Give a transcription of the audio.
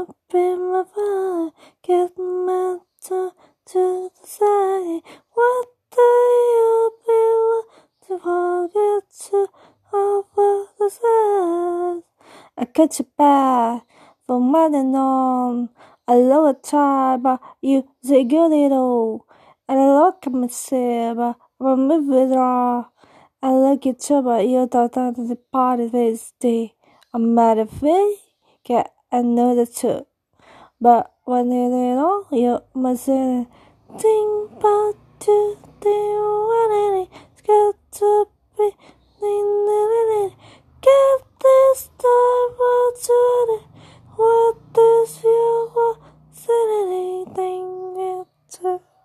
up in my fire, get my to the side. What do you feel to forget to over the side? I catch a bad for more than on. I love a time, but you say good little. And I look at myself, I'm a withdraw. I look at you, but you don't the part of this day. I'm mad at me, get another two. But when you know, you must think about